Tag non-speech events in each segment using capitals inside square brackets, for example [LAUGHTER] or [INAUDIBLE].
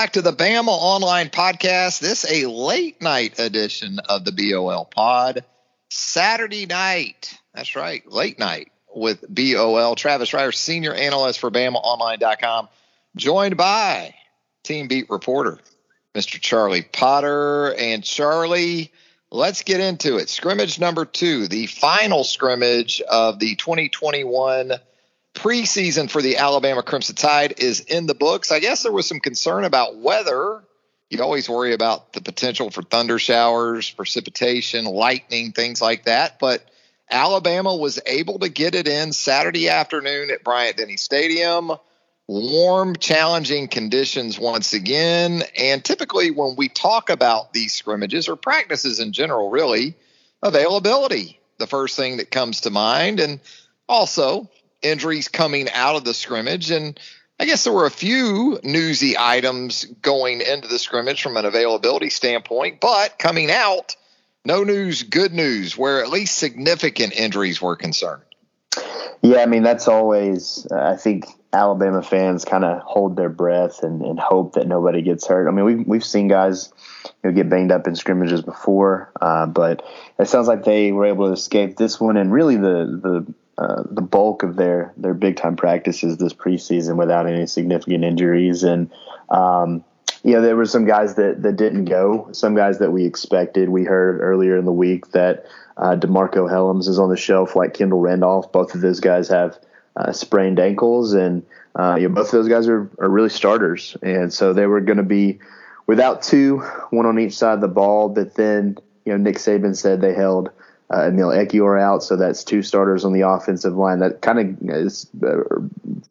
Back to the Bama Online Podcast. This a late night edition of the BOL Pod. Saturday night. That's right, late night with BOL. Travis Reier, senior analyst for BamaOnline.com, joined by team beat reporter, Mr. Charlie Potter. And Charlie, let's get into it. Scrimmage number two, the final scrimmage of the 2021 preseason for the Alabama Crimson Tide is in the books. I guess there was some concern about weather. You always worry about the potential for thunder showers, precipitation, lightning, things like that. But Alabama was able to get it in Saturday afternoon at Bryant Denny Stadium. Warm, challenging conditions once again. And typically, when we talk about these scrimmages or practices in general, really, availability, the first thing that comes to mind. And also, injuries coming out of the scrimmage. And I guess there were a few newsy items going into the scrimmage from an availability standpoint, but coming out, no news, good news, where at least significant injuries were concerned. Yeah, I mean, that's always, uh, I think Alabama fans kind of hold their breath and, and, hope that nobody gets hurt. I mean, we've, we've seen guys you know, get banged up in scrimmages before, uh, but it sounds like they were able to escape this one. And really, the, the uh, the bulk of their their big time practices this preseason without any significant injuries. And um, you know, there were some guys that that didn't go. Some guys that we expected. We heard earlier in the week that uh, DeMarcco Hellams is on the shelf, like Kendall Randolph. Both of those guys have uh, sprained ankles, and uh, you know, both of those guys are are really starters. And so they were going to be without two, one on each side of the ball. But then you know, Nick Saban said they held uh, Emil Ekiyor out, so that's two starters on the offensive line. That kind of is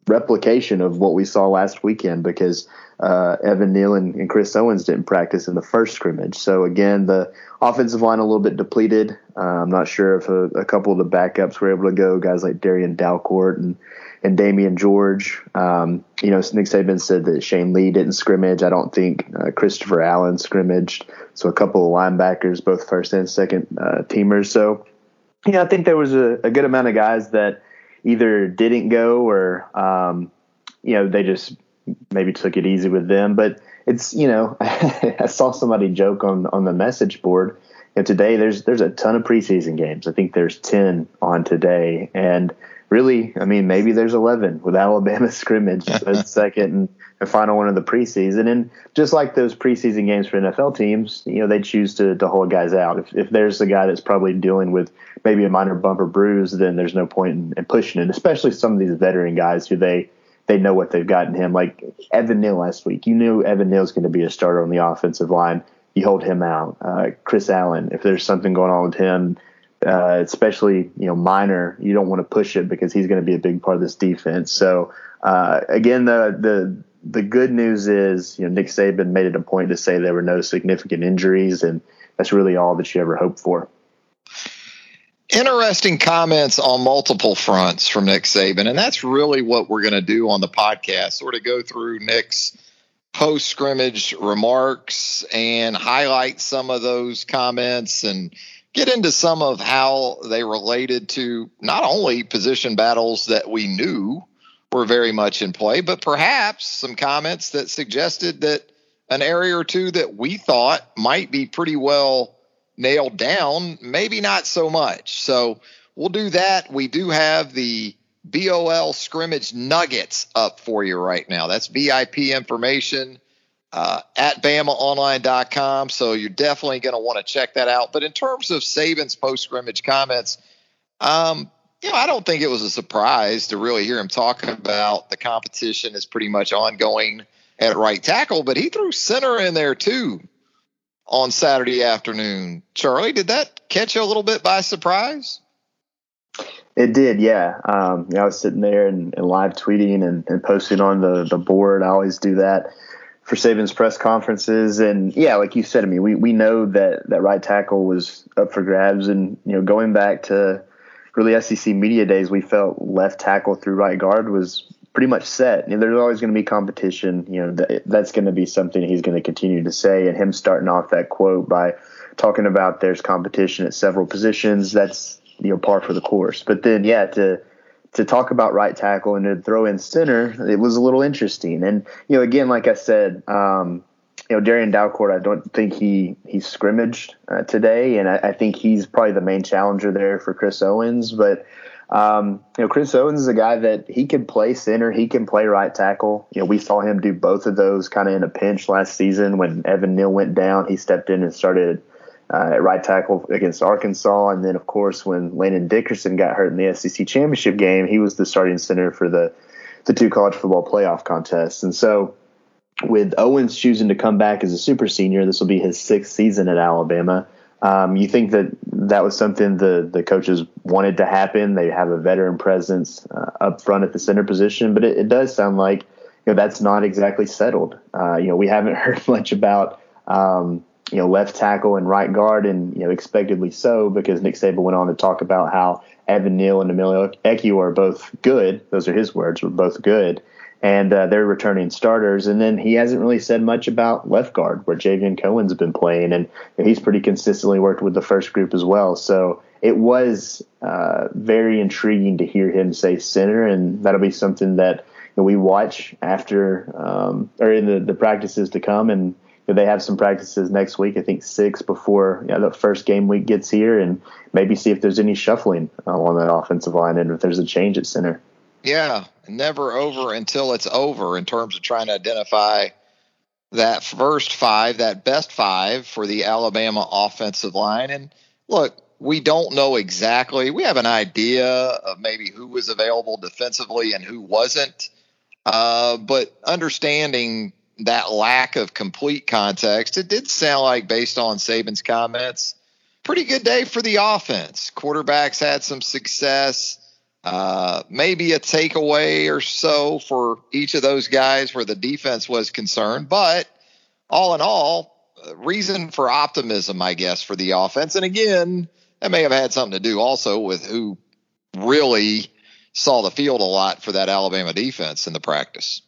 replication of what we saw last weekend because uh, Evan Neal and, and, Chris Owens didn't practice in the first scrimmage. So again, the offensive line a little bit depleted. Uh, I'm not sure if a, a, couple of the backups were able to go, guys like Darrian Dalcourt and and Damieon George. Um, you know, Nick Saban said that Shane Lee didn't scrimmage. I don't think uh, Christopher Allen scrimmaged. So a couple of linebackers, both first and second uh, teamers. So, you know, I think there was a, a, good amount of guys that either didn't go or, um, you know, they just maybe took it easy with them. But it's, you know, [LAUGHS] I saw somebody joke on on the message board. And today there's there's a ton of preseason games. I think there's ten on today, and really, I mean, maybe there's 11 with Alabama [LAUGHS] scrimmage, [LAUGHS] second and, and final one of the preseason. And just like those preseason games for NFL teams, you know, they choose to, to hold guys out. If, if there's a guy that's probably dealing with maybe a minor bump or bruise, then there's no point in, in pushing it, especially some of these veteran guys who they, they know what they've gotten him. Like Evan Neal last week, you knew Evan Neal's going to be a starter on the offensive line. You hold him out. Uh, Chris Allen, if there's something going on with him, uh, especially you know minor, you don't want to push it because he's going to be a big part of this defense. So uh, again, the the the good news is you know Nick Saban made it a point to say there were no significant injuries, and that's really all that you ever hope for. Interesting comments on multiple fronts from Nick Saban, and that's really what we're going to do on the podcast. Sort of go through Nick's post scrimmage remarks and highlight some of those comments and get into some of how they related to not only position battles that we knew were very much in play, but perhaps some comments that suggested that an area or two that we thought might be pretty well nailed down, maybe not so much. So we'll do that. We do have the BOL scrimmage nuggets up for you right now. That's VIP information uh, at BamaOnline.com. So you're definitely going to want to check that out. But in terms of Saban's post scrimmage comments, um, you know, I don't think it was a surprise to really hear him talk about the competition is pretty much ongoing at right tackle, but he threw center in there too on Saturday afternoon. Charlie, did that catch you a little bit by surprise? It did, yeah. Um, you know, I was sitting there and, and live tweeting and, and, posting on the, the board. I always do that for Saban's press conferences. And yeah, like you said, I mean, we, we know that, that right tackle was up for grabs. And, you know, going back to really SEC media days, we felt left tackle through right guard was pretty much set. You know, there's always going to be competition. You know, that, that's going to be something he's going to continue to say. And him starting off that quote by talking about there's competition at several positions, that's, you know, par for the course. But then, yeah, to, to talk about right tackle and to throw in center, it was a little interesting. And, you know, again, like I said, um, you know, Darrian Dalcourt, I don't think he he scrimmaged uh, today, and I, I, think he's probably the main challenger there for Chris Owens. But um, you know, Chris Owens is a guy that he can play center, he can play right tackle. You know, we saw him do both of those kind of in a pinch last season when Evan Neal went down. He stepped in and started uh, at right tackle against Arkansas, and then of course when Landon Dickerson got hurt in the SEC championship game, he was the starting center for the the two college football playoff contests. And so, with Owens choosing to come back as a super senior, this will be his sixth season at Alabama. Um, you think that that was something the the coaches wanted to happen? They have a veteran presence uh, up front at the center position, but it, it, does sound like you know that's not exactly settled. Uh, you know, we haven't [LAUGHS] heard much about um, you know left tackle and right guard, and you know expectedly so because Nick Saban went on to talk about how Evan Neal and Emil Ekiyor are both good. Those are his words. Were both good and uh, they're returning starters. And then he hasn't really said much about left guard, where Javion Cohen's been playing, and he's pretty consistently worked with the first group as well. So it was uh, very intriguing to hear him say center, and that'll be something that you know, we watch after um, or in the, the practices to come. And know, they have some practices next week, I think six before you know, the first game week gets here, and maybe see if there's any shuffling on that offensive line and if there's a change at center. Yeah, never over until it's over in terms of trying to identify that first five, that best five for the Alabama offensive line. And look, we don't know exactly. We have an idea of maybe who was available defensively and who wasn't. Uh, but understanding that lack of complete context, it did sound like, based on Saban's comments, pretty good day for the offense. Quarterbacks had some success uh, maybe a takeaway or so for each of those guys where the defense was concerned. But all in all, reason for optimism, I guess, for the offense. And again, that may have had something to do also with who really saw the field a lot for that Alabama defense in the practice.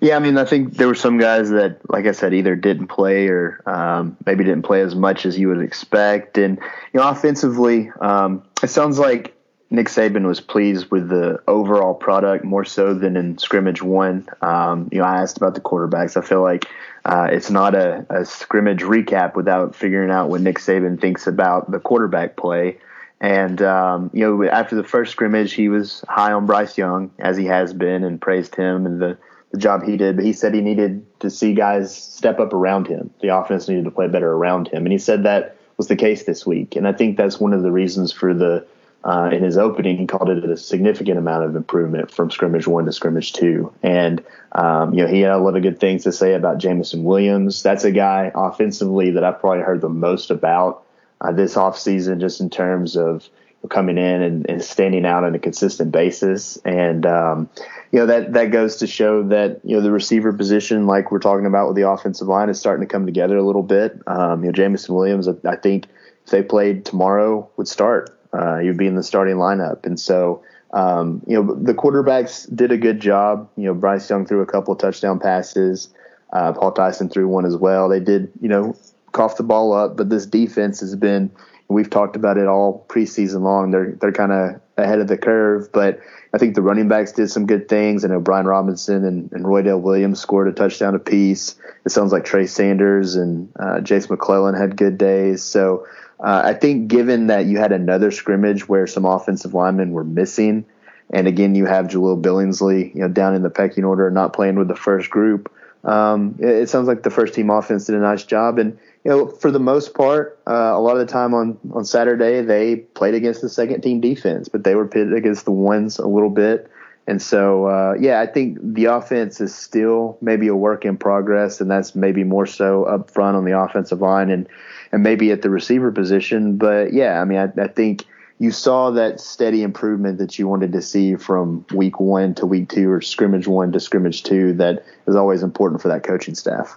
Yeah, I mean, I think there were some guys that, like I said, either didn't play or um, maybe didn't play as much as you would expect. And you know, offensively, um, it sounds like Nick Saban was pleased with the overall product more so than in scrimmage one. Um, you know, I asked about the quarterbacks. I feel like uh, it's not a, a, scrimmage recap without figuring out what Nick Saban thinks about the quarterback play. And um, you know, after the first scrimmage, he was high on Bryce Young as he has been, and praised him and the the job he did. But he said he needed to see guys step up around him. The offense needed to play better around him, and he said that was the case this week. And I think that's one of the reasons for the uh, in his opening, he called it a significant amount of improvement from scrimmage one to scrimmage two. And, um, you know, he had a lot of good things to say about Jameson Williams. That's a guy offensively that I've probably heard the most about uh, this offseason, just in terms of coming in and, and, standing out on a consistent basis. And, um, you know, that, that goes to show that, you know, the receiver position, like we're talking about with the offensive line, is starting to come together a little bit. Um, you know, Jameson Williams, I think if they played tomorrow, would start. Uh, you'd be in the starting lineup. And so, um, you know, the quarterbacks did a good job. You know, Bryce Young threw a couple of touchdown passes. Uh, Paul Tyson threw one as well. They did, you know, cough the ball up, but this defense has been. We've talked about it all preseason long. They're they're kind of ahead of the curve, but I think the running backs did some good things. I know Brian Robinson and, and Roydell Williams scored a touchdown apiece. It sounds like Trey Sanders and uh, Jase McClellan had good days. So uh, I think given that you had another scrimmage where some offensive linemen were missing, and again you have Jahleel Billingsley, you know, down in the pecking order, not playing with the first group. Um, it, it, sounds like the first team offense did a nice job, and you know, for the most part, uh, a lot of the time on on Saturday they played against the second team defense, but they were pitted against the ones a little bit. And so, uh, yeah, I think the offense is still maybe a work in progress, and that's maybe more so up front on the offensive line and and maybe at the receiver position. But yeah, I mean, I, I think you saw that steady improvement that you wanted to see from week one to week two or scrimmage one to scrimmage two that is always important for that coaching staff.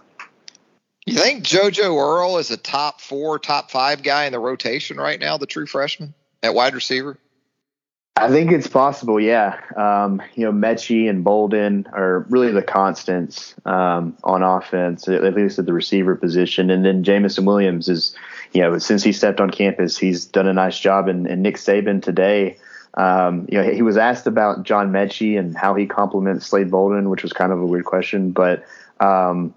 You think JoJo Earle is a top four, top five guy in the rotation right now, the true freshman at wide receiver? I think it's possible, yeah. Um, you know, Metchie and Bolden are really the constants um, on offense, at least at the receiver position. And then Jameson Williams is, you know, since he stepped on campus, he's done a nice job. And, and Nick Saban today, um, you know, he was asked about John Metchie and how he complements Slade Bolden, which was kind of a weird question. But um,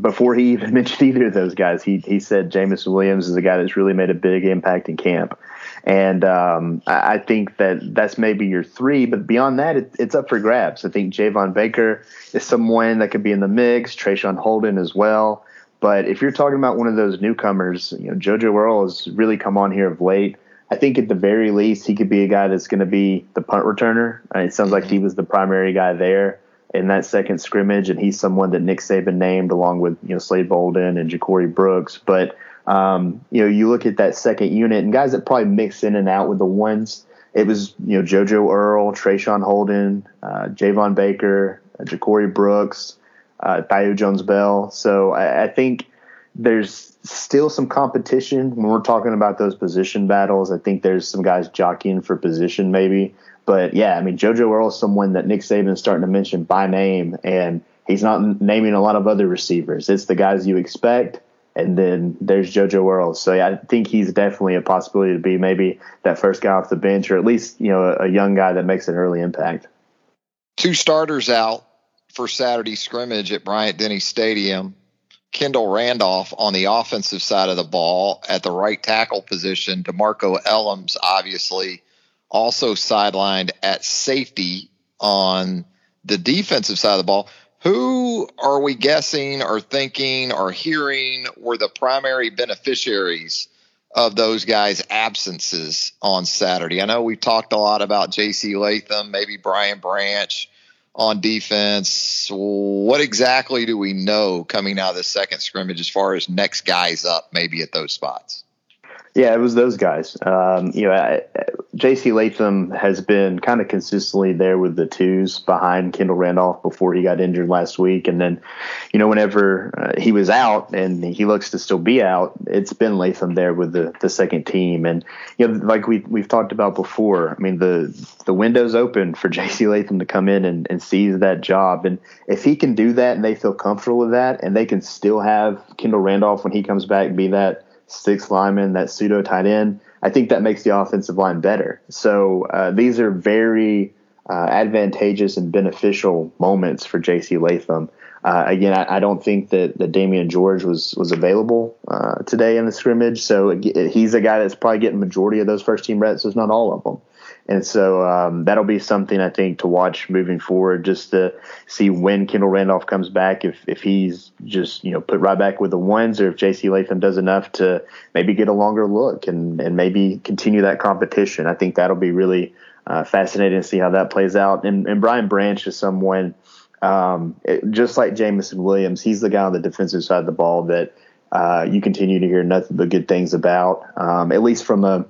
before he even [LAUGHS] mentioned either of those guys, he he said Jameson Williams is a guy that's really made a big impact in camp. And um, I think that that's maybe your three, but beyond that, it, it's up for grabs. I think Javon Baker is someone that could be in the mix, Traeshon Holden as well. But if you're talking about one of those newcomers, you know, JoJo Earle has really come on here of late. I think at the very least, he could be a guy that's going to be the punt returner. Uh, it sounds like he was the primary guy there in that second scrimmage, and he's someone that Nick Saban named along with you know Slade Bolden and Ja'Corey Brooks. But um, you know, you look at that second unit and guys that probably mix in and out with the ones. It was you know JoJo Earle, Traeshon Holden, uh, Javon Baker, uh, Ja'Corey Brooks, uh, Jones Bell. So I, I think there's still some competition when we're talking about those position battles. I think there's some guys jockeying for position maybe. But yeah, I mean, JoJo Earle is someone that Nick Saban is starting to mention by name, and he's not naming a lot of other receivers. It's the guys you expect and then there's JoJo Earle. So yeah, I think he's definitely a possibility to be maybe that first guy off the bench, or at least you know a, a young guy that makes an early impact. Two starters out for Saturday scrimmage at Bryant Denny Stadium. Kendall Randolph on the offensive side of the ball at the right tackle position. DeMarcco Hellams, obviously also sidelined at safety on the defensive side of the ball. Who are we guessing or thinking or hearing were the primary beneficiaries of those guys' absences on Saturday? I know we've talked a lot about J.C. Latham, maybe Brian Branch on defense. What exactly do we know coming out of the second scrimmage as far as next guys up, maybe at those spots? Yeah, it was those guys. Um, you know, J.C. Latham has been kind of consistently there with the twos behind Kendall Randolph before he got injured last week, and then, you know, whenever uh, he was out and he looks to still be out, it's been Latham there with the, the second team, and you know, like we we've talked about before. I mean, the the window's open for [LAUGHS] J.C. Latham to come in and, and seize that job, and if he can do that and they feel comfortable with that, and they can still have Kendall Randolph when he comes back be that six lineman, that pseudo tight end, I think that makes the offensive line better. So uh, these are very uh, advantageous and beneficial moments for J.C. Latham. Uh, again, I, I, don't think that, that Damieon George was was available uh, today in the scrimmage, so he's a guy that's probably getting majority of those first team reps, if not all of them. And so um, that'll be something I think to watch moving forward, just to see when Kendall Randolph comes back, if if he's just you know put right back with the ones, or if J.C. Latham does enough to maybe get a longer look and and maybe continue that competition. I think that'll be really uh, fascinating to see how that plays out. And, and Brian Branch is someone um, it, just like Jameson Williams, he's the guy on the defensive side of the ball that uh, you continue to hear nothing but good things about, um, at least from a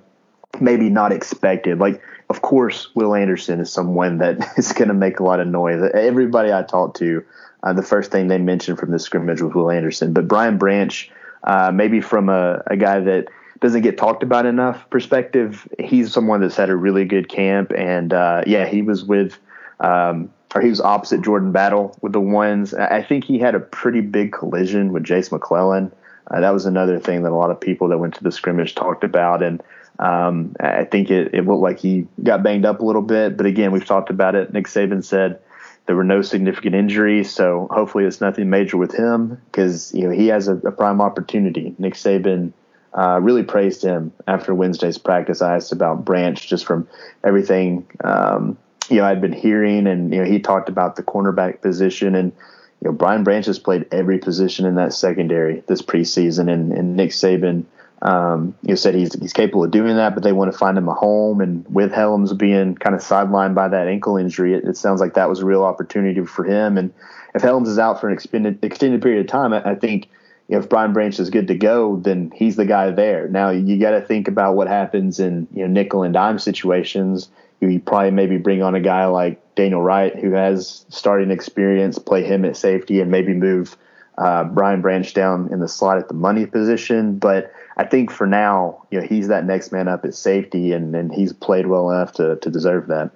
maybe not expected. Like of course, Will Anderson is someone that [LAUGHS] is going to make a lot of noise. Everybody I talked to, uh, the first thing they mentioned from the scrimmage was Will Anderson. But Brian Branch, uh, maybe from a, a, guy that doesn't get talked about enough perspective, he's someone that's had a really good camp. And uh, yeah, he was with, um, or he was opposite Jordan Battle with the ones. I think he had a pretty big collision with Jase McClellan. Uh, that was another thing that a lot of people that went to the scrimmage talked about. And um, I think it, it looked like he got banged up a little bit, but again, we've talked about it. Nick Saban said there were no significant injuries, so hopefully it's nothing major with him because you know he has a, a prime opportunity. Nick Saban uh, really praised him after Wednesday's practice. I asked about Branch just from everything um, you know I'd been hearing, and you know he talked about the cornerback position and. You know, Brian Branch has played every position in that secondary this preseason, and, and Nick Saban um, you said he's he's capable of doing that, but they want to find him a home. And with Hellams being kind of sidelined by that ankle injury, it, it, sounds like that was a real opportunity for him. And if Hellams is out for an extended extended period of time, I, I think if Brian Branch is good to go, then he's the guy there. Now you got to think about what happens in you know nickel and dime situations. You, you probably maybe bring on a guy like Daniel Wright who has starting experience, play him at safety, and maybe move uh, Brian Branch down in the slot at the money position. But I think for now, you know, he's that next man up at safety, and, and he's played well enough to to deserve that.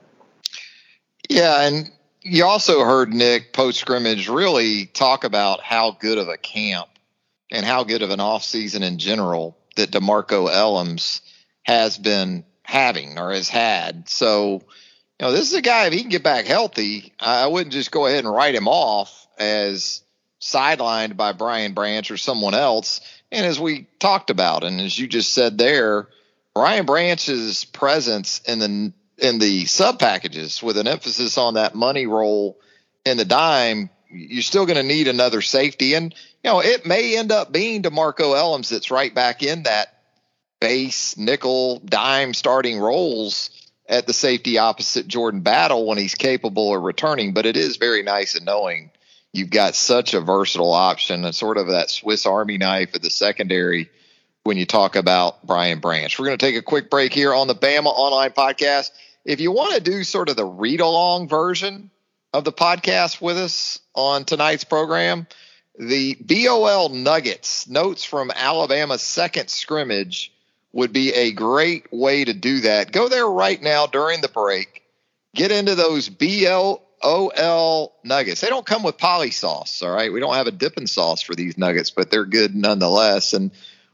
Yeah, and you also heard Nick post scrimmage really talk about how good of a camp and how good of an offseason in general that DeMarcco Hellams has been having or has had. So, you know, this is a guy, if he can get back healthy, I wouldn't just go ahead and write him off as sidelined by Brian Branch or someone else. And as we talked about, and as you just said there, Brian Branch's presence in the in the sub packages with an emphasis on that money roll in the dime, you're still going to need another safety. And, you know, it may end up being DeMarcco Hellams that's right back in that base nickel dime starting roles at the safety opposite Jordan Battle when he's capable of returning. But it is very nice in knowing you've got such a versatile option and sort of that Swiss Army knife at the secondary when you talk about Brian Branch. We're going to take a quick break here on the Bama Online Podcast. If you want to do sort of the read along version of the podcast with us on tonight's program, the BOL Nuggets notes from Alabama's second scrimmage would be a great way to do that. Go there right now during the break. Get into those BLOL nuggets. They don't come with poly sauce, all right? We don't have a dipping sauce for these nuggets, but they're good nonetheless. And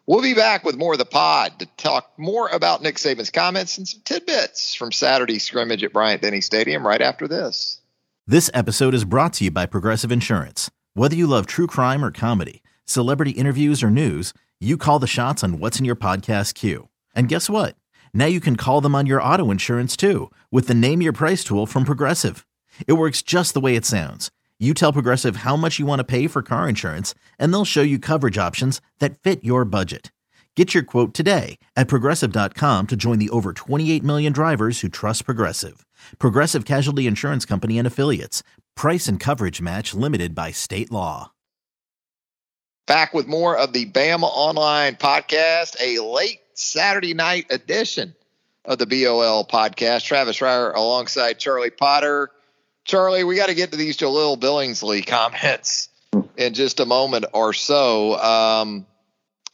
We'll be back with more of the pod to talk more about Nick Saban's comments and some tidbits from Saturday's scrimmage at Bryant Denny Stadium right after this. This episode is brought to you by Progressive Insurance. Whether you love true crime or comedy, celebrity interviews or news, you call the shots on what's in your podcast queue. And guess what? Now you can call them on your auto insurance too with the Name Your Price tool from Progressive. It works just the way it sounds you tell Progressive how much you want to pay for car insurance, and they'll show you coverage options that fit your budget. Get your quote today at progressive.com to join the over 28 million drivers who trust Progressive. Progressive Casualty Insurance Company and Affiliates. Price and coverage match limited by state law. Back with more of the Bama Online podcast, a late Saturday night edition of the BOL podcast. Travis Reier alongside Charlie Potter. Charlie, we got to get to these Jahleel Billingsley comments in just a moment or so. Um,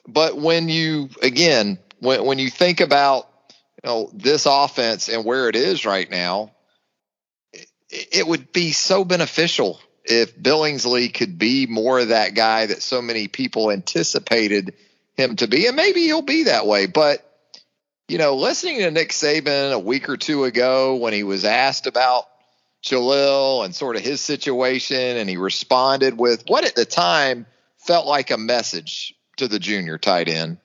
but when you again, when when you think about you know this offense and where it is right now, it, it would be so beneficial if Billingsley could be more of that guy that so many people anticipated him to be, and maybe he'll be that way. But you know, listening to Nick Saban a week or two ago when he was asked about Jahleel and sort of his situation, and he responded with what at the time felt like a message to the junior tight end.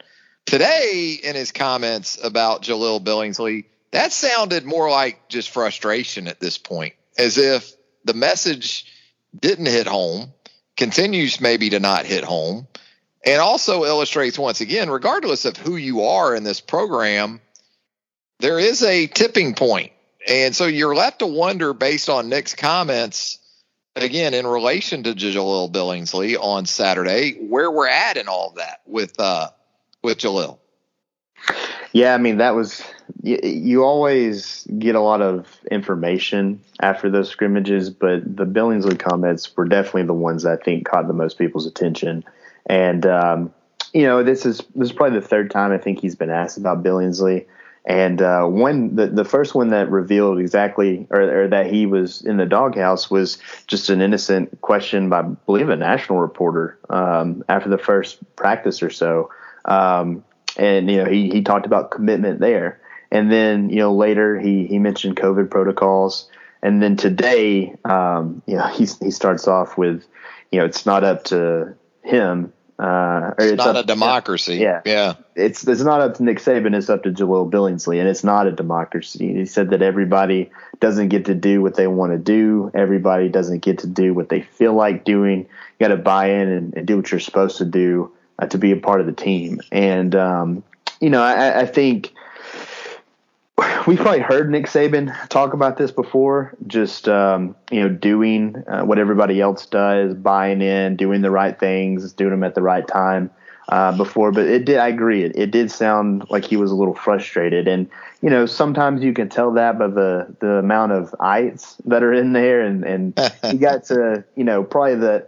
Today, in his comments about Jahleel Billingsley, that sounded more like just frustration at this point, as if the message didn't hit home, continues maybe to not hit home, and also illustrates once again, regardless of who you are in this program, there is a tipping point and so you're left to wonder, based on Nick's comments, again in relation to Jahleel Billingsley on Saturday, where we're at in all of that with uh, with Jahleel. Yeah, I mean that was you, you, always get a lot of information after those scrimmages, but the Billingsley comments were definitely the ones I think caught the most people's attention. And um, you know, this is this is probably the third time I think he's been asked about Billingsley. And uh, when the the first one that revealed exactly or, or, that he was in the doghouse was just an innocent question by I believe a national reporter um, after the first practice or so, um, and you know he he talked about commitment there, and then you know later he he mentioned COVID protocols, and then today um, you know he he starts off with you know it's not up to him uh, it's, it's, not a democracy. Yeah, yeah. It's it's not up to Nick Saban. It's up to Jahleel Billingsley, and it's not a democracy. He said that everybody doesn't get to do what they want to do. Everybody doesn't get to do what they feel like doing. You got to buy in and, and, do what you're supposed to do uh, to be a part of the team. And um, you know, I, I think we've probably heard Nick Saban talk about this before. Just um, you know, doing uh, what everybody else does, buying in, doing the right things, doing them at the right time. Uh, before, but it did. I agree. It, it did sound like he was a little frustrated, and you know, sometimes you can tell that by the the amount of ites that are in there, and and [LAUGHS] he got to you know probably the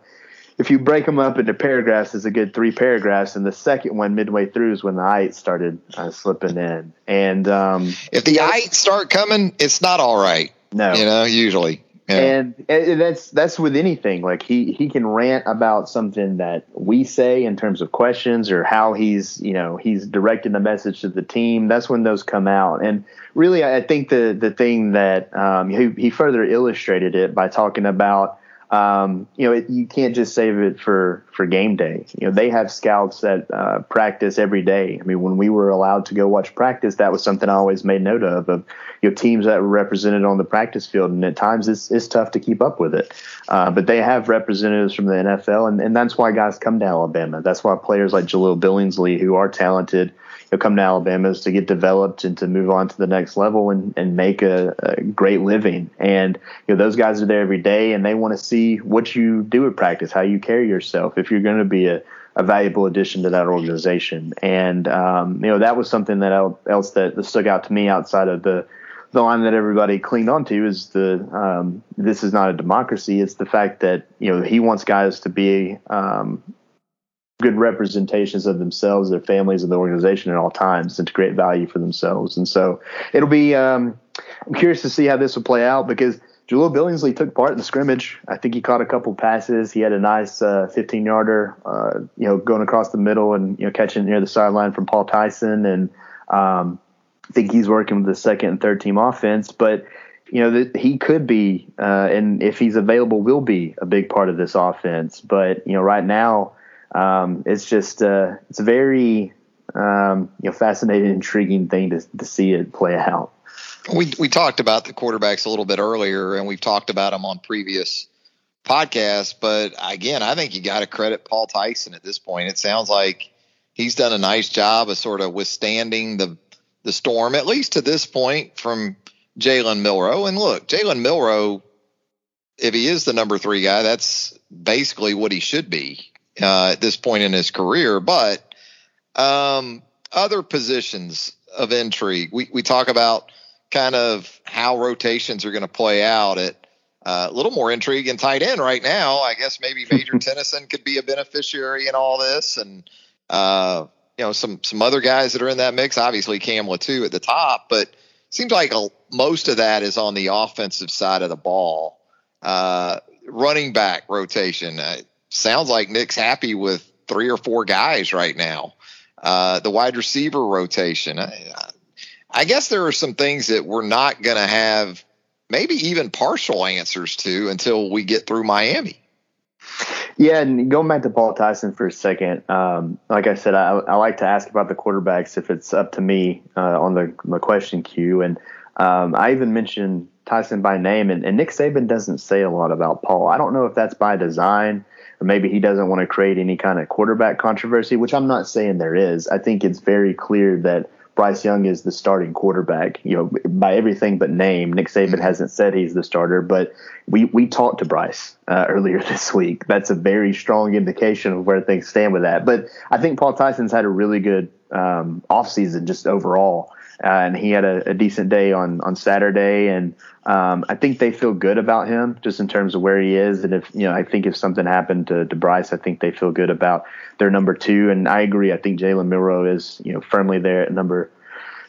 if you break them up into paragraphs, it's a good three paragraphs, and the second one midway through is when the ites started uh, slipping in. And um, if the ites start coming, it's not all right. No, you know, usually. Yeah. And, and that's that's with anything. Like he he can rant about something that we say in terms of questions or how he's you know he's directing the message to the team. That's when those come out. And really, I think the the thing that um, he he further illustrated it by talking about um, you know, it, you can't just save it for, for game day. You know, they have scouts that uh, practice every day. I mean, when we were allowed to go watch practice, that was something I always made note of, of, you know, teams that were represented on the practice field. And at times it's, it's tough to keep up with it. Uh, but they have representatives from the NFL, and, and that's why guys come to Alabama. That's why players like Jahleel Billingsley, who are talented, know, come to Alabama is to get developed and to move on to the next level and, and make a, a great living. And you know those guys are there every day, and they want to see what you do at practice, how you carry yourself, if you're going to be a, a valuable addition to that organization. And um, you know that was something that else that, stuck out to me outside of the the line that everybody clinged onto is the um, this is not a democracy. It's the fact that you know he wants guys to be um, good representations of themselves, their families, and the organization at all times, and to create value for themselves. And so it'll be. Um, I'm curious to see how this will play out because Jahleel Billingsley took part in the scrimmage. I think he caught a couple passes. He had a nice uh, 15 yarder, uh, you know, going across the middle and you know catching near the sideline from Paul Tyson. And um, I think he's working with the second and third team offense, but. You know that he could be, uh, and if he's available, will be a big part of this offense. But you know, right now, um, it's just uh, it's a very um, you know fascinating, intriguing thing to to see it play out. We we talked about the quarterbacks a little bit earlier, and we've talked about them on previous podcasts. But again, I think you got to credit Paul Tyson at this point. It sounds like he's done a nice job of sort of withstanding the the storm, at least to this point, from Jalen Milroe. And look, Jalen Milroe, if he is the number three guy, that's basically what he should be uh, at this point in his career. But um, other positions of intrigue, we, we talk about kind of how rotations are going to play out at uh, a little more intrigue in tight end right now. I guess maybe Major [LAUGHS] Tennison could be a beneficiary in all this, and uh, you know some some other guys that are in that mix. Obviously, Cam too at the top, but seems like a, most of that is on the offensive side of the ball. Uh, running back rotation. Uh, sounds like Nick's happy with three or four guys right now. Uh, the wide receiver rotation. I, I guess there are some things that we're not going to have maybe even partial answers to until we get through Miami. Yeah, and going back to Paul Tyson for a second, um, like I said, I, I, like to ask about the quarterbacks if it's up to me uh, on the, the question queue. And um, I even mentioned Tyson by name, and, and Nick Saban doesn't say a lot about Paul. I don't know if that's by design or maybe he doesn't want to create any kind of quarterback controversy, which I'm not saying there is. I think it's very clear that Bryce Young is the starting quarterback, you know, by everything but name. Nick Saban hasn't said he's the starter, but we, we talked to Bryce uh, [LAUGHS] earlier this week. That's a very strong indication of where things stand with that. But I think Paul Tyson's had a really good um, offseason just overall. Uh, and he had a, a, decent day on, on Saturday. And um, I think they feel good about him just in terms of where he is. And if, you know, I think if something happened to, to Bryce, I think they feel good about their number two. And I agree. I think Jalen Milroe is, you know, firmly there at number,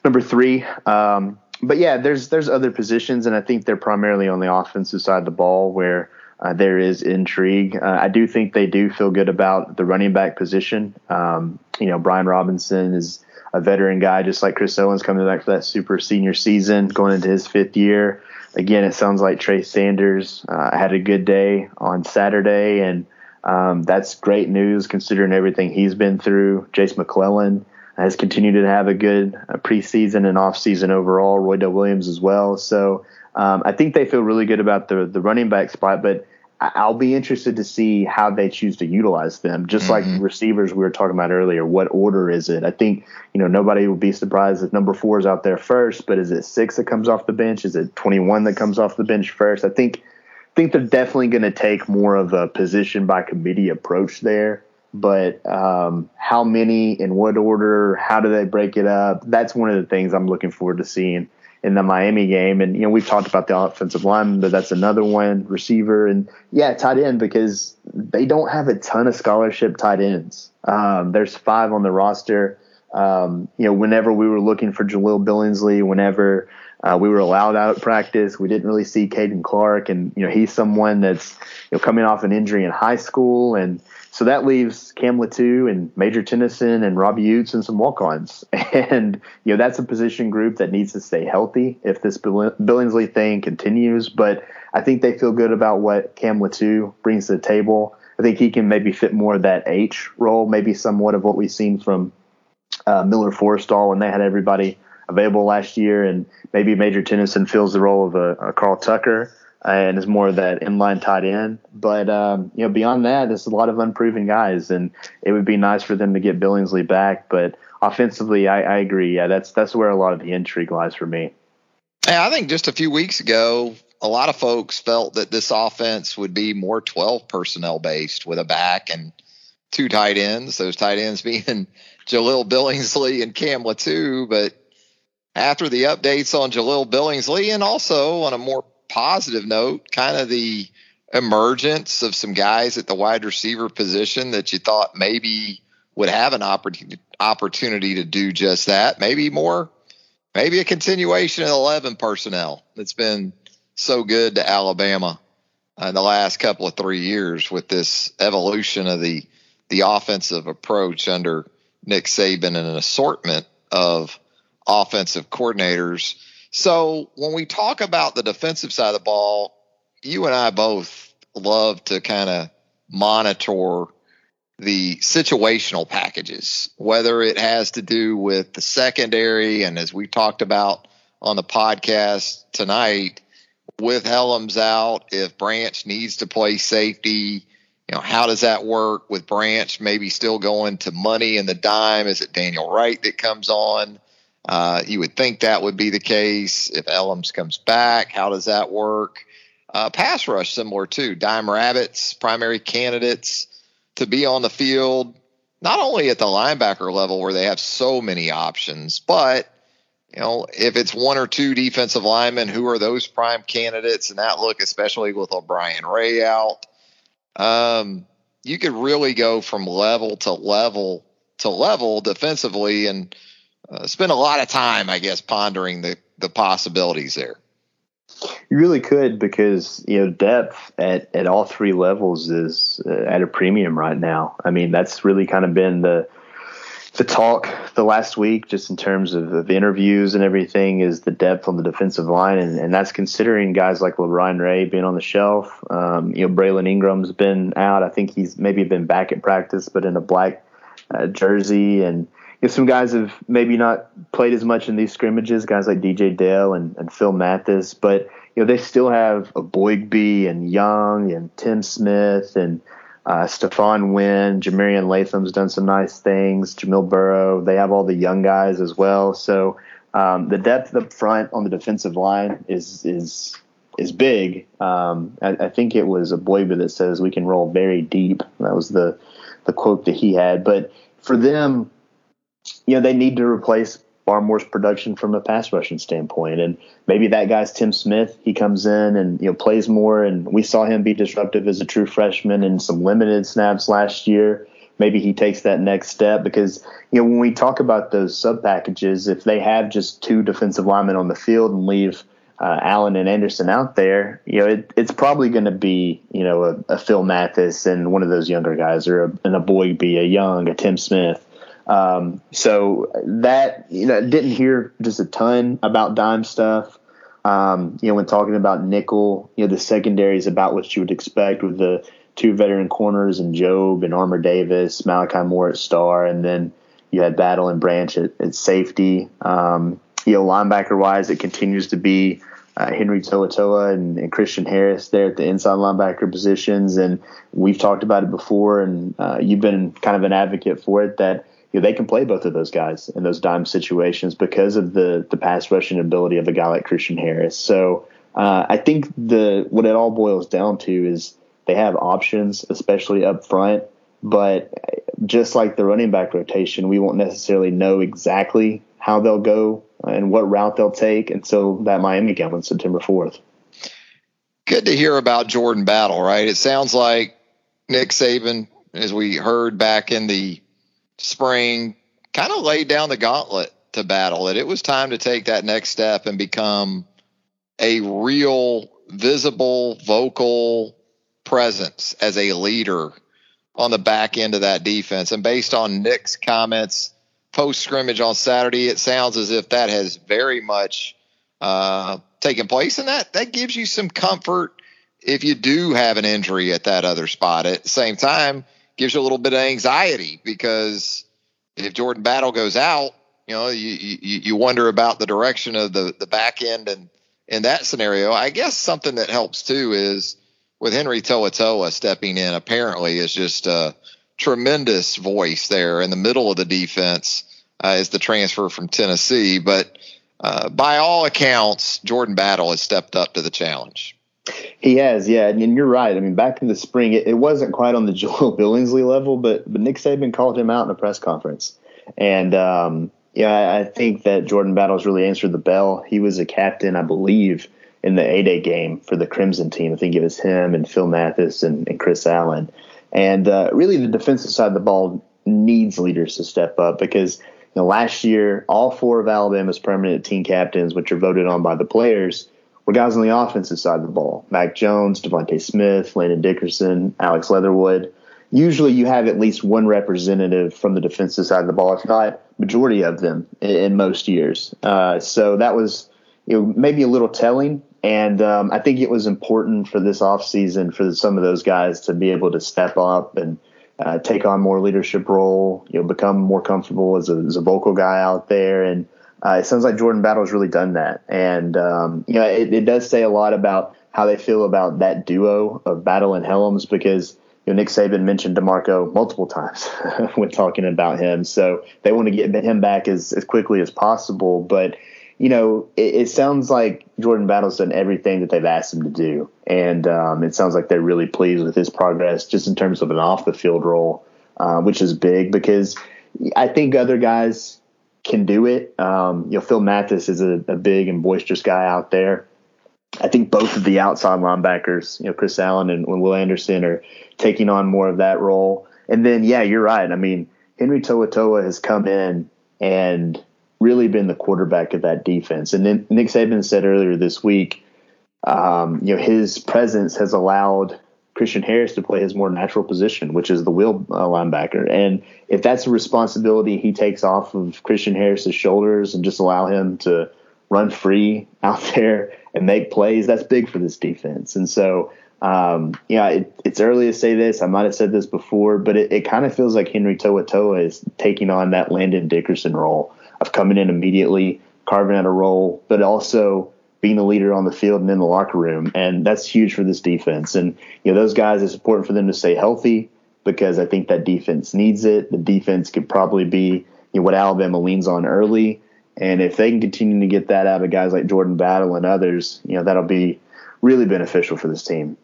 number three. Um, but yeah, there's, there's other positions and I think they're primarily on the offensive side of the ball where, uh, there is intrigue. Uh, I do think they do feel good about the running back position. Um, you know, Brian Robinson is a veteran guy, just like Chris Owens coming back for that super senior season, going into his fifth year again, it sounds like Trey Sanders uh, had a good day on Saturday, and um, that's great news considering everything he's been through. Jase McClellan has continued to have a good uh, preseason and offseason overall. Roy Roydell Williams as well. So um, I think they feel really good about the the running back spot, but I'll be interested to see how they choose to utilize them. Just mm-hmm. like receivers we were talking about earlier, what order is it? I think you know nobody would be surprised if number four is out there first, but is it six that comes off the bench? Is it twenty one that comes off the bench first? I think I think they're definitely going to take more of a position by committee approach there. But um, how many in what order? How do they break it up? That's one of the things I'm looking forward to seeing in the Miami game. And, you know, we've talked about the offensive line, but that's another one, receiver, and yeah, tight end, because they don't have a ton of scholarship tight ends. Um, there's five on the roster. Um, you know, whenever we were looking for Jahleel Billingsley, whenever uh, we were allowed out at practice, we didn't really see Caden Clark, and you know he's someone that's you know coming off an injury in high school, and so that leaves Cam Latu and Major Tennison and Robbie Ouzts and some walk-ons. [LAUGHS] And, you know, that's a position group that needs to stay healthy if this Billingsley thing continues. But I think they feel good about what Cam Latu brings to the table. I think he can maybe fit more of that H role, maybe somewhat of what we've seen from uh, Miller Forristall when they had everybody available last year. And maybe Major Tennison fills the role of a, a Carl Tucker and is more of that inline tight end. But um, you know, beyond that, there's a lot of unproven guys, and it would be nice for them to get Billingsley back. But offensively, I, I agree. Yeah, that's that's where a lot of the intrigue lies for me. Yeah, I think just a few weeks ago, a lot of folks felt that this offense would be more 12 personnel based with a back and two tight ends. Those tight ends [LAUGHS] being Jahleel Billingsley and Cam Latu. But after the updates on Jahleel Billingsley and also on a more positive note, kind of the emergence of some guys at the wide receiver position that you thought maybe would have an opportunity to do just that. Maybe more, maybe a continuation of 11 personnel that's been so good to Alabama uh, in the last couple of three years with this evolution of the the offensive approach under Nick Saban and an assortment of offensive coordinators so when we talk about the defensive side of the ball, you and I both love to kind of monitor the situational packages, whether it has to do with the secondary, and as we talked about on the podcast tonight, with Hellams out, if Branch needs to play safety, you know, how does that work with Branch maybe still going to money and the dime? Is it Daniel Wright that comes on? Uh, you would think that would be the case if Hellams comes back. How does that work? Uh, pass rush similar too. Dime Rabbits, primary candidates to be on the field, not only at the linebacker level where they have so many options, but you know, if it's one or two defensive linemen, who are those prime candidates? And that look, especially with LaBryan Ray out, um, you could really go from level to level to level defensively and uh, spend a lot of time, I guess, pondering the the possibilities there. You really could because you know depth at, at all three levels is uh, at a premium right now. I mean that's really kind of been the the talk the last week, just in terms of, of interviews and everything, is the depth on the defensive line, and, and that's considering guys like LaBryan Ray being on the shelf. Um, you know Braylen Ingram's been out. I think he's maybe been back at practice, but in a black uh, jersey and if some guys have maybe not played as much in these scrimmages, guys like DJ Dale and, and Phil Mathis, but you know they still have Eboigbe and Young and Tim Smith and uh, Stephon Wynn, Jah-Marien Latham's done some nice things. Jamil Burroughs, they have all the young guys as well. So um, the depth up front on the defensive line is is is big. Um, I, I, think it was Eboigbe that says we can roll very deep. That was the the quote that he had. But for them, you know, they need to replace Barmore's production from a pass rushing standpoint. And maybe that guy's Tim Smith. He comes in and, you know, plays more. And we saw him be disruptive as a true freshman in some limited snaps last year. Maybe he takes that next step because, you know, when we talk about those sub packages, if they have just two defensive linemen on the field and leave uh, Allen and Anderson out there, you know, it, it's probably going to be, you know, a, a, Phil Mathis and one of those younger guys or a, and a Eboigbe, a Young, a Tim Smith um, so that you know didn't hear just a ton about dime stuff. Um, you know, when talking about nickel, you know the secondary is about what you would expect with the two veteran corners and Jobe and Armour Davis, Malachi Moore at star, and then you had Battle and Branch at, at safety. Um, you know, linebacker wise, it continues to be uh, Henry To'oTo'o and, and, Christian Harris there at the inside linebacker positions. And we've talked about it before, and uh, you've been kind of an advocate for it that you know, they can play both of those guys in those dime situations because of the the pass rushing ability of a guy like Christian Harris. So uh, I think the what it all boils down to is they have options, especially up front. But just like the running back rotation, we won't necessarily know exactly how they'll go and what route they'll take until that Miami game on September 4th. Good to hear about Jordan Battle, right? It sounds like Nick Saban, as we heard back in the spring, kind of laid down the gauntlet to battle it. It was time to take that next step and become a real, visible, vocal presence as a leader on the back end of that defense. And based on Nick's comments post scrimmage on Saturday, it sounds as if that has very much uh, taken place, and that that gives you some comfort if you do have an injury at that other spot. At the same time, gives you a little bit of anxiety because if Jordan Battle goes out, you know, you, you, you wonder about the direction of the, the back end and in that scenario. I guess something that helps too is with Henry To'oTo'o stepping in, apparently is just a tremendous voice there in the middle of the defense uh, is the transfer from Tennessee. But uh, by all accounts, Jordan Battle has stepped up to the challenge. He has, yeah, and you're right. I mean, back in the spring, it, it wasn't quite on the [LAUGHS] Jahleel Billingsley level, but but Nick Saban called him out in a press conference, and um, yeah, I, think that Jordan Battles really answered the bell. He was a captain, I believe, in the A Day game for the Crimson team. I think it was him and Phil Mathis and, and Chris Allen, and uh, really the defensive side of the ball needs leaders to step up because you know, last year all four of Alabama's permanent team captains, which are voted on by the players were guys on the offensive side of the ball. Mac Jones, DeVonta Smith, Landon Dickerson, Alex Leatherwood. Usually you have at least one representative from the defensive side of the ball, if not majority of them in, in most years. Uh, so that was you know, maybe a little telling. And um, I think it was important for this offseason for some of those guys to be able to step up and uh, take on more leadership role, you know, become more comfortable as a, as a vocal guy out there and – uh, it sounds like Jordan Battle's really done that, and um, you know it, it, does say a lot about how they feel about that duo of Battle and Hellams because you know Nick Saban mentioned DeMarcco multiple times [LAUGHS] when talking about him, so they want to get him back as as quickly as possible. But you know it, it sounds like Jordan Battle's done everything that they've asked him to do, and um, it sounds like they're really pleased with his progress just in terms of an off the field role, uh, which is big because I think other guys can do it. Um, you know, Phil Mathis is a, a, big and boisterous guy out there. I think both of the outside linebackers, you know, Chris Allen and, Will Anderson, are taking on more of that role. And then, yeah, you're right. I mean, Henry To'oTo'o has come in and really been the quarterback of that defense. And then Nick Saban said earlier this week, um, you know, his presence has allowed Christian Harris to play his more natural position, which is the Will uh, linebacker. And if that's a responsibility he takes off of Christian Harris's shoulders and just allow him to run free [LAUGHS] out there and make plays, that's big for this defense. And so, um, yeah, it, it's early to say this. I might have said this before, but it, it kind of feels like Henry To'oTo'o is taking on that Landon Dickerson role of coming in immediately, carving out a role, but also being the leader on the field and in the locker room. And that's huge for this defense. And, you know, those guys, it's important for them to stay healthy because I think that defense needs it. The defense could probably be you know, what Alabama leans on early. And if they can continue to get that out of guys like Jordan Battle and others, you know, that'll be really beneficial for this team.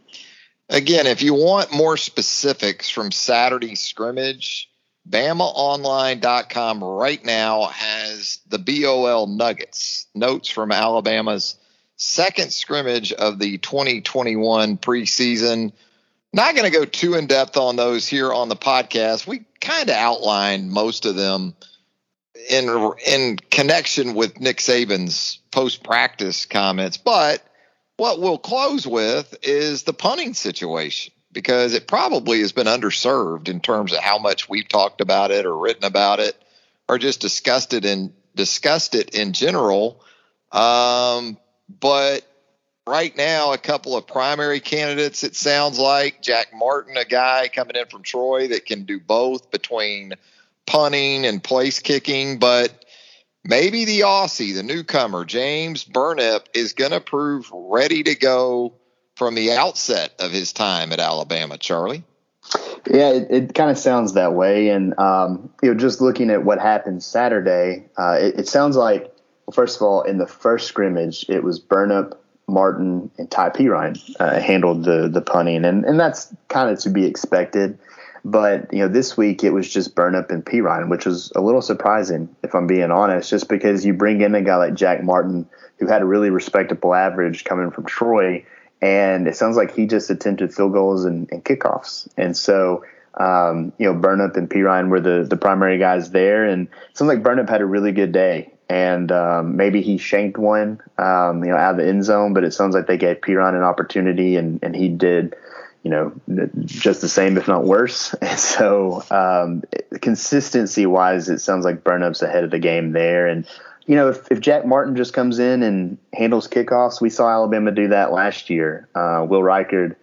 Again, if you want more specifics from Saturday scrimmage, BamaOnline.com right now has the BOL Nuggets notes from Alabama's second scrimmage of the 2021 preseason. Not going to go too in depth on those here on the podcast. We kind of outlined most of them in in connection with Nick Saban's post practice comments, but what we'll close with is the punting situation because it probably has been underserved in terms of how much we've talked about it or written about it or just discussed it and discussed it in general. Um, but right now, a couple of primary candidates, it sounds like Jack Martin, a guy coming in from Troy that can do both between punting and place kicking. But maybe the Aussie, the newcomer, James Burnip, is going to prove ready to go from the outset of his time at Alabama, Charlie. Yeah, it, it kind of sounds that way. And, um, you know, just looking at what happened Saturday, uh, it, it, sounds like, well, first of all, in the first scrimmage, it was Burnip, Martin, and Ty Perine uh, handled the, the punting. And, and that's kind of to be expected. But, you know, this week it was just Burnip and Perine, which was a little surprising, if I'm being honest, just because you bring in a guy like Jack Martin, who had a really respectable average coming from Troy – and it sounds like he just attempted field goals and, and kickoffs. And so, um, you know, Burnip and Perine were the the primary guys there, and it sounds like Burnip had a really good day. And um, maybe he shanked one, um, you know, out of the end zone, but it sounds like they gave Perine an opportunity, and and he did, you know, just the same, if not worse. [LAUGHS] And so, um, consistency wise, it sounds like Burnip's ahead of the game there, and you know, if, if Jack Martin just comes in and handles kickoffs, we saw Alabama do that last year. Uh, Will Reichard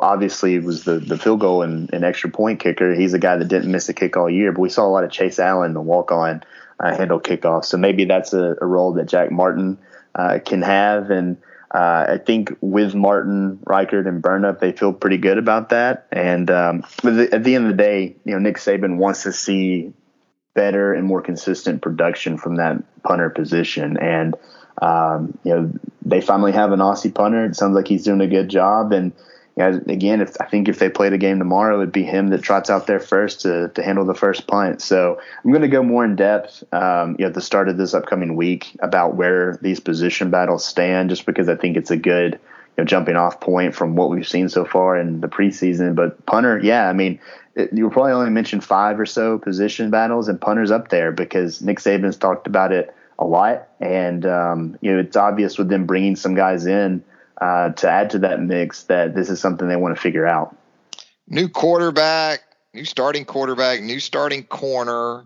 obviously was the, the field goal and, and, extra point kicker. He's a guy that didn't miss a kick all year, but we saw a lot of Chase Allen, the walk on, uh, handle kickoffs. So maybe that's a, a role that Jack Martin uh, can have. And uh, I think with Martin, Reichard, and Burnip, they feel pretty good about that. And um, but at the end of the day, you know, Nick Saban wants to see better and more consistent production from that punter position. And um, you know, they finally have an Aussie punter. It sounds like he's doing a good job. And again, if I think if they played a game tomorrow, it'd be him that trots out there first to to handle the first punt. So I'm going to go more in depth, um, you know, at the start of this upcoming week about where these position battles stand, just because I think it's a good you know, jumping off point from what we've seen so far in the preseason. But punter, yeah, I mean, it, you probably only mentioned five or so position battles, and punter's up there because Nick Saban's talked about it a lot, and um, you know it's obvious with them bringing some guys in uh, to add to that mix that this is something they want to figure out. New quarterback, new starting quarterback, new starting corner,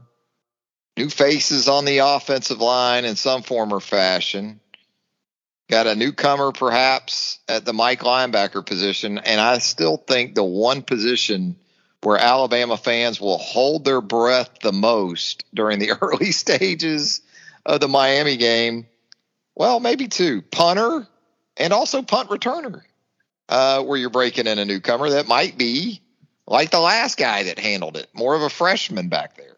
new faces on the offensive line in some form or fashion. Got a newcomer perhaps at the Mike linebacker position, and I still think the one position where Alabama fans will hold their breath the most during the [LAUGHS] early stages of the Miami game. Well, maybe two punter and also punt returner, uh, where you're breaking in a newcomer that might be like the last guy that handled it, more of a freshman back there.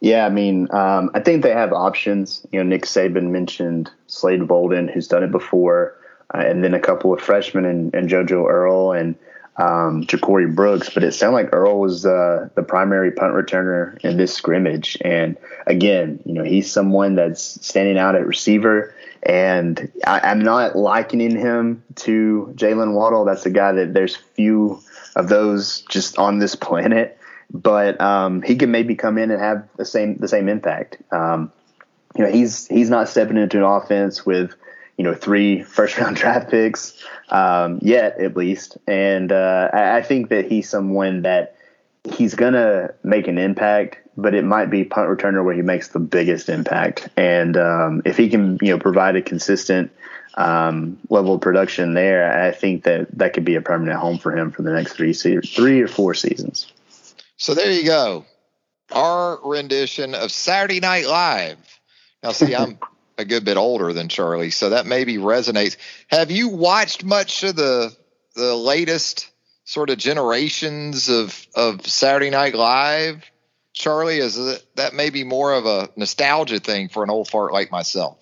Yeah, I mean, um, I think they have options. You know, Nick Saban mentioned Slade Bolden, who's done it before, uh, and then a couple of freshmen and, and JoJo Earle and um, Ja'Corey Brooks. But it sounded like Earle was uh, the primary punt returner in this scrimmage. And again, you know, he's someone that's standing out at receiver. And I, am not likening him to Jaylen Waddle. That's a guy that there's few of those just on this [LAUGHS] planet but um, he can maybe come in and have the same the same impact. Um, you know, he's he's not stepping into an offense with you know three [LAUGHS] first round draft picks um, yet, at least, and uh, I, I, think that he's someone that he's gonna make an impact, but it might be punt returner where he makes the biggest impact. And um, if he can you know provide a consistent um, level of production there, I think that that could be a permanent home for him for the next three se- three or four seasons. So there you go. Our rendition of Saturday Night Live. Now, see, I'm [LAUGHS] a good bit older than Charlie, so that maybe resonates. Have you watched much of the the latest sort of generations of of Saturday Night Live? Charlie, is it, that maybe more of a nostalgia thing for an old fart like myself?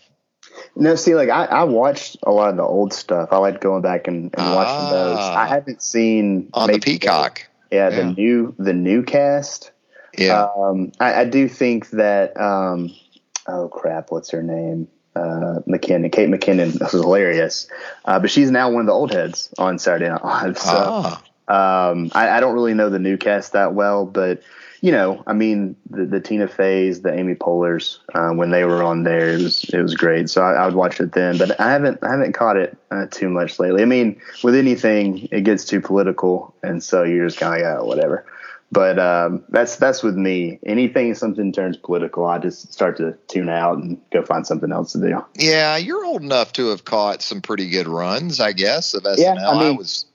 No, see, like I, I watched a lot of the old stuff. I like going back and, and watching those. I ah. haven't seen on the Peacock. Yeah, the new the new cast. Yeah, um, I, I, do think that. Um, oh crap! What's her name? Uh, McKinnon, Kate McKinnon. This was hilarious, uh, but she's now one of the old heads on Saturday Night Live. So ah. um, I, I, don't really know the new cast that well, but you know, I mean, the, the Tina Feys, the Amy Poehlers, uh, when they were on there, it was it was great. So I, I would watch it then, but I haven't I haven't caught it uh, too much lately. I mean, with anything, it gets too political, and so you're just kind of like, oh, whatever. But um, that's that's with me. Anything something turns political, I just start to tune out and go find something else to do. Yeah, you're old enough to have caught some pretty good runs, I guess, of SNL. Yeah, I, mean, I was.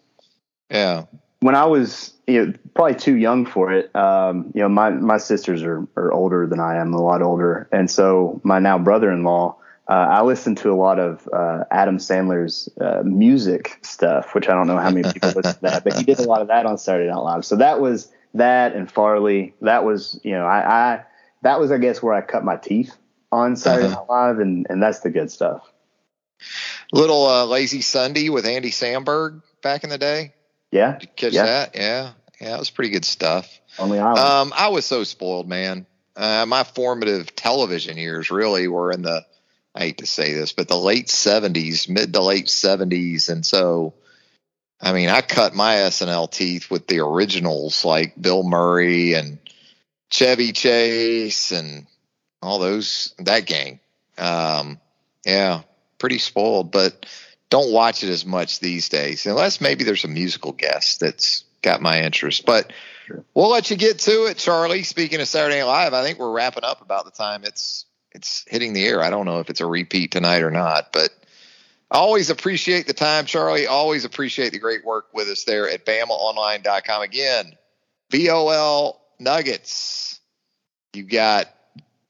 Yeah. When I was you know, probably too young for it. Um, you know, my my sisters are are older than I am, a lot older, and so my now brother-in-law. Uh, I listened to a lot of uh, Adam Sandler's uh, music stuff, which I don't know how many people listen to that, but he did a lot of that on Saturday Night Live. So that was that and Farley. That was you know I, I that was I guess where I cut my teeth on Saturday uh-huh. Night Live, and and that's the good stuff. Little uh, Lazy Sunday with Andy Samberg back in the day. Yeah. Did you catch yeah. that? Yeah. Yeah, it was pretty good stuff. Lonely Island. Um, I was so spoiled, man. Uh, my formative television years really were in the, I hate to say this, but the late 70s, mid to late 70s. And so, I mean, I cut my SNL teeth with the originals like Bill Murray and Chevy Chase and all those, that gang. Um, yeah, pretty spoiled, but don't watch it as much these days, unless maybe there's a musical guest that's got my interest. But sure. we'll let you get to it, Charlie. Speaking of Saturday Night Live, I think we're wrapping up about the time it's it's hitting the air. I don't know if it's a repeat tonight or not, but I always appreciate the time, Charlie. Always appreciate the great work with us there at BamaOnline.com. Again, BOL Nuggets. You got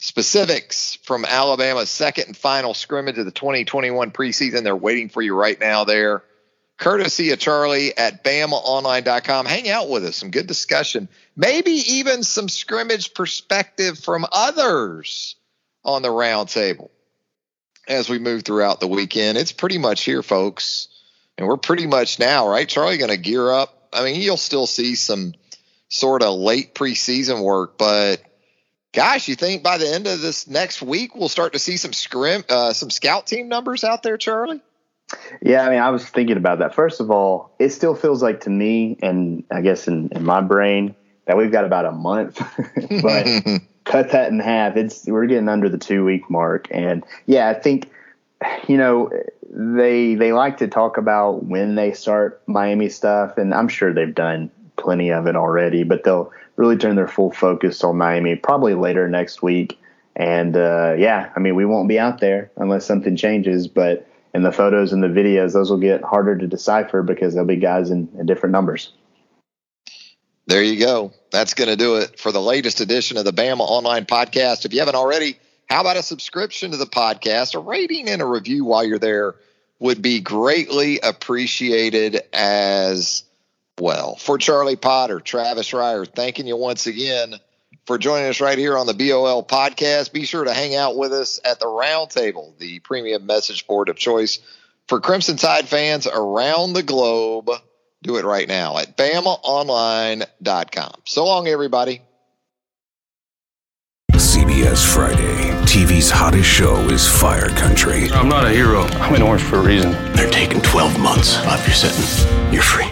specifics from Alabama's second and final scrimmage of the 2021 preseason. They're waiting for you right now there. Courtesy of Charlie at BamaOnline.com. Hang out with us. Some good discussion. Maybe even some scrimmage perspective from others on the roundtable as we move throughout the weekend. It's pretty much here, folks. And we're pretty much now, right? Charlie going to gear up. I mean, you'll still see some sort of late preseason work, but gosh, you think by the end of this next week we'll start to see some scrim, uh, some scout team numbers out there, Charlie? Yeah, I mean, I was thinking about that. First of all, it still feels like to me, and I guess in, in my brain, that we've got about a month. [LAUGHS] but [LAUGHS] cut that in half. It's we're getting under the two week mark, and yeah, I think you know they they like to talk about when they start Miami stuff, and I'm sure they've done plenty of it already, but they'll really turn their full focus on Miami probably later next week. And uh, yeah, I mean, we won't be out there unless something changes. But in the photos and the videos, those will get harder to decipher because there'll be guys in, in different numbers. There you go. That's going to do it for the latest edition of the Bama Online Podcast. If you haven't already, how about a subscription to the podcast? A rating and a review while you're there would be greatly appreciated as well. For Charlie Potter, Travis Reier, thanking you once again for joining us right here on the BOL podcast. Be sure to hang out with us at the Roundtable, the premium message board of choice for Crimson Tide fans around the globe. Do it right now at BamaOnline.com. So long, everybody. CBS Friday. TV's hottest show is Fire Country. I'm not a hero. I'm in orange for a reason. They're taking 12 months off your sentence. You're free.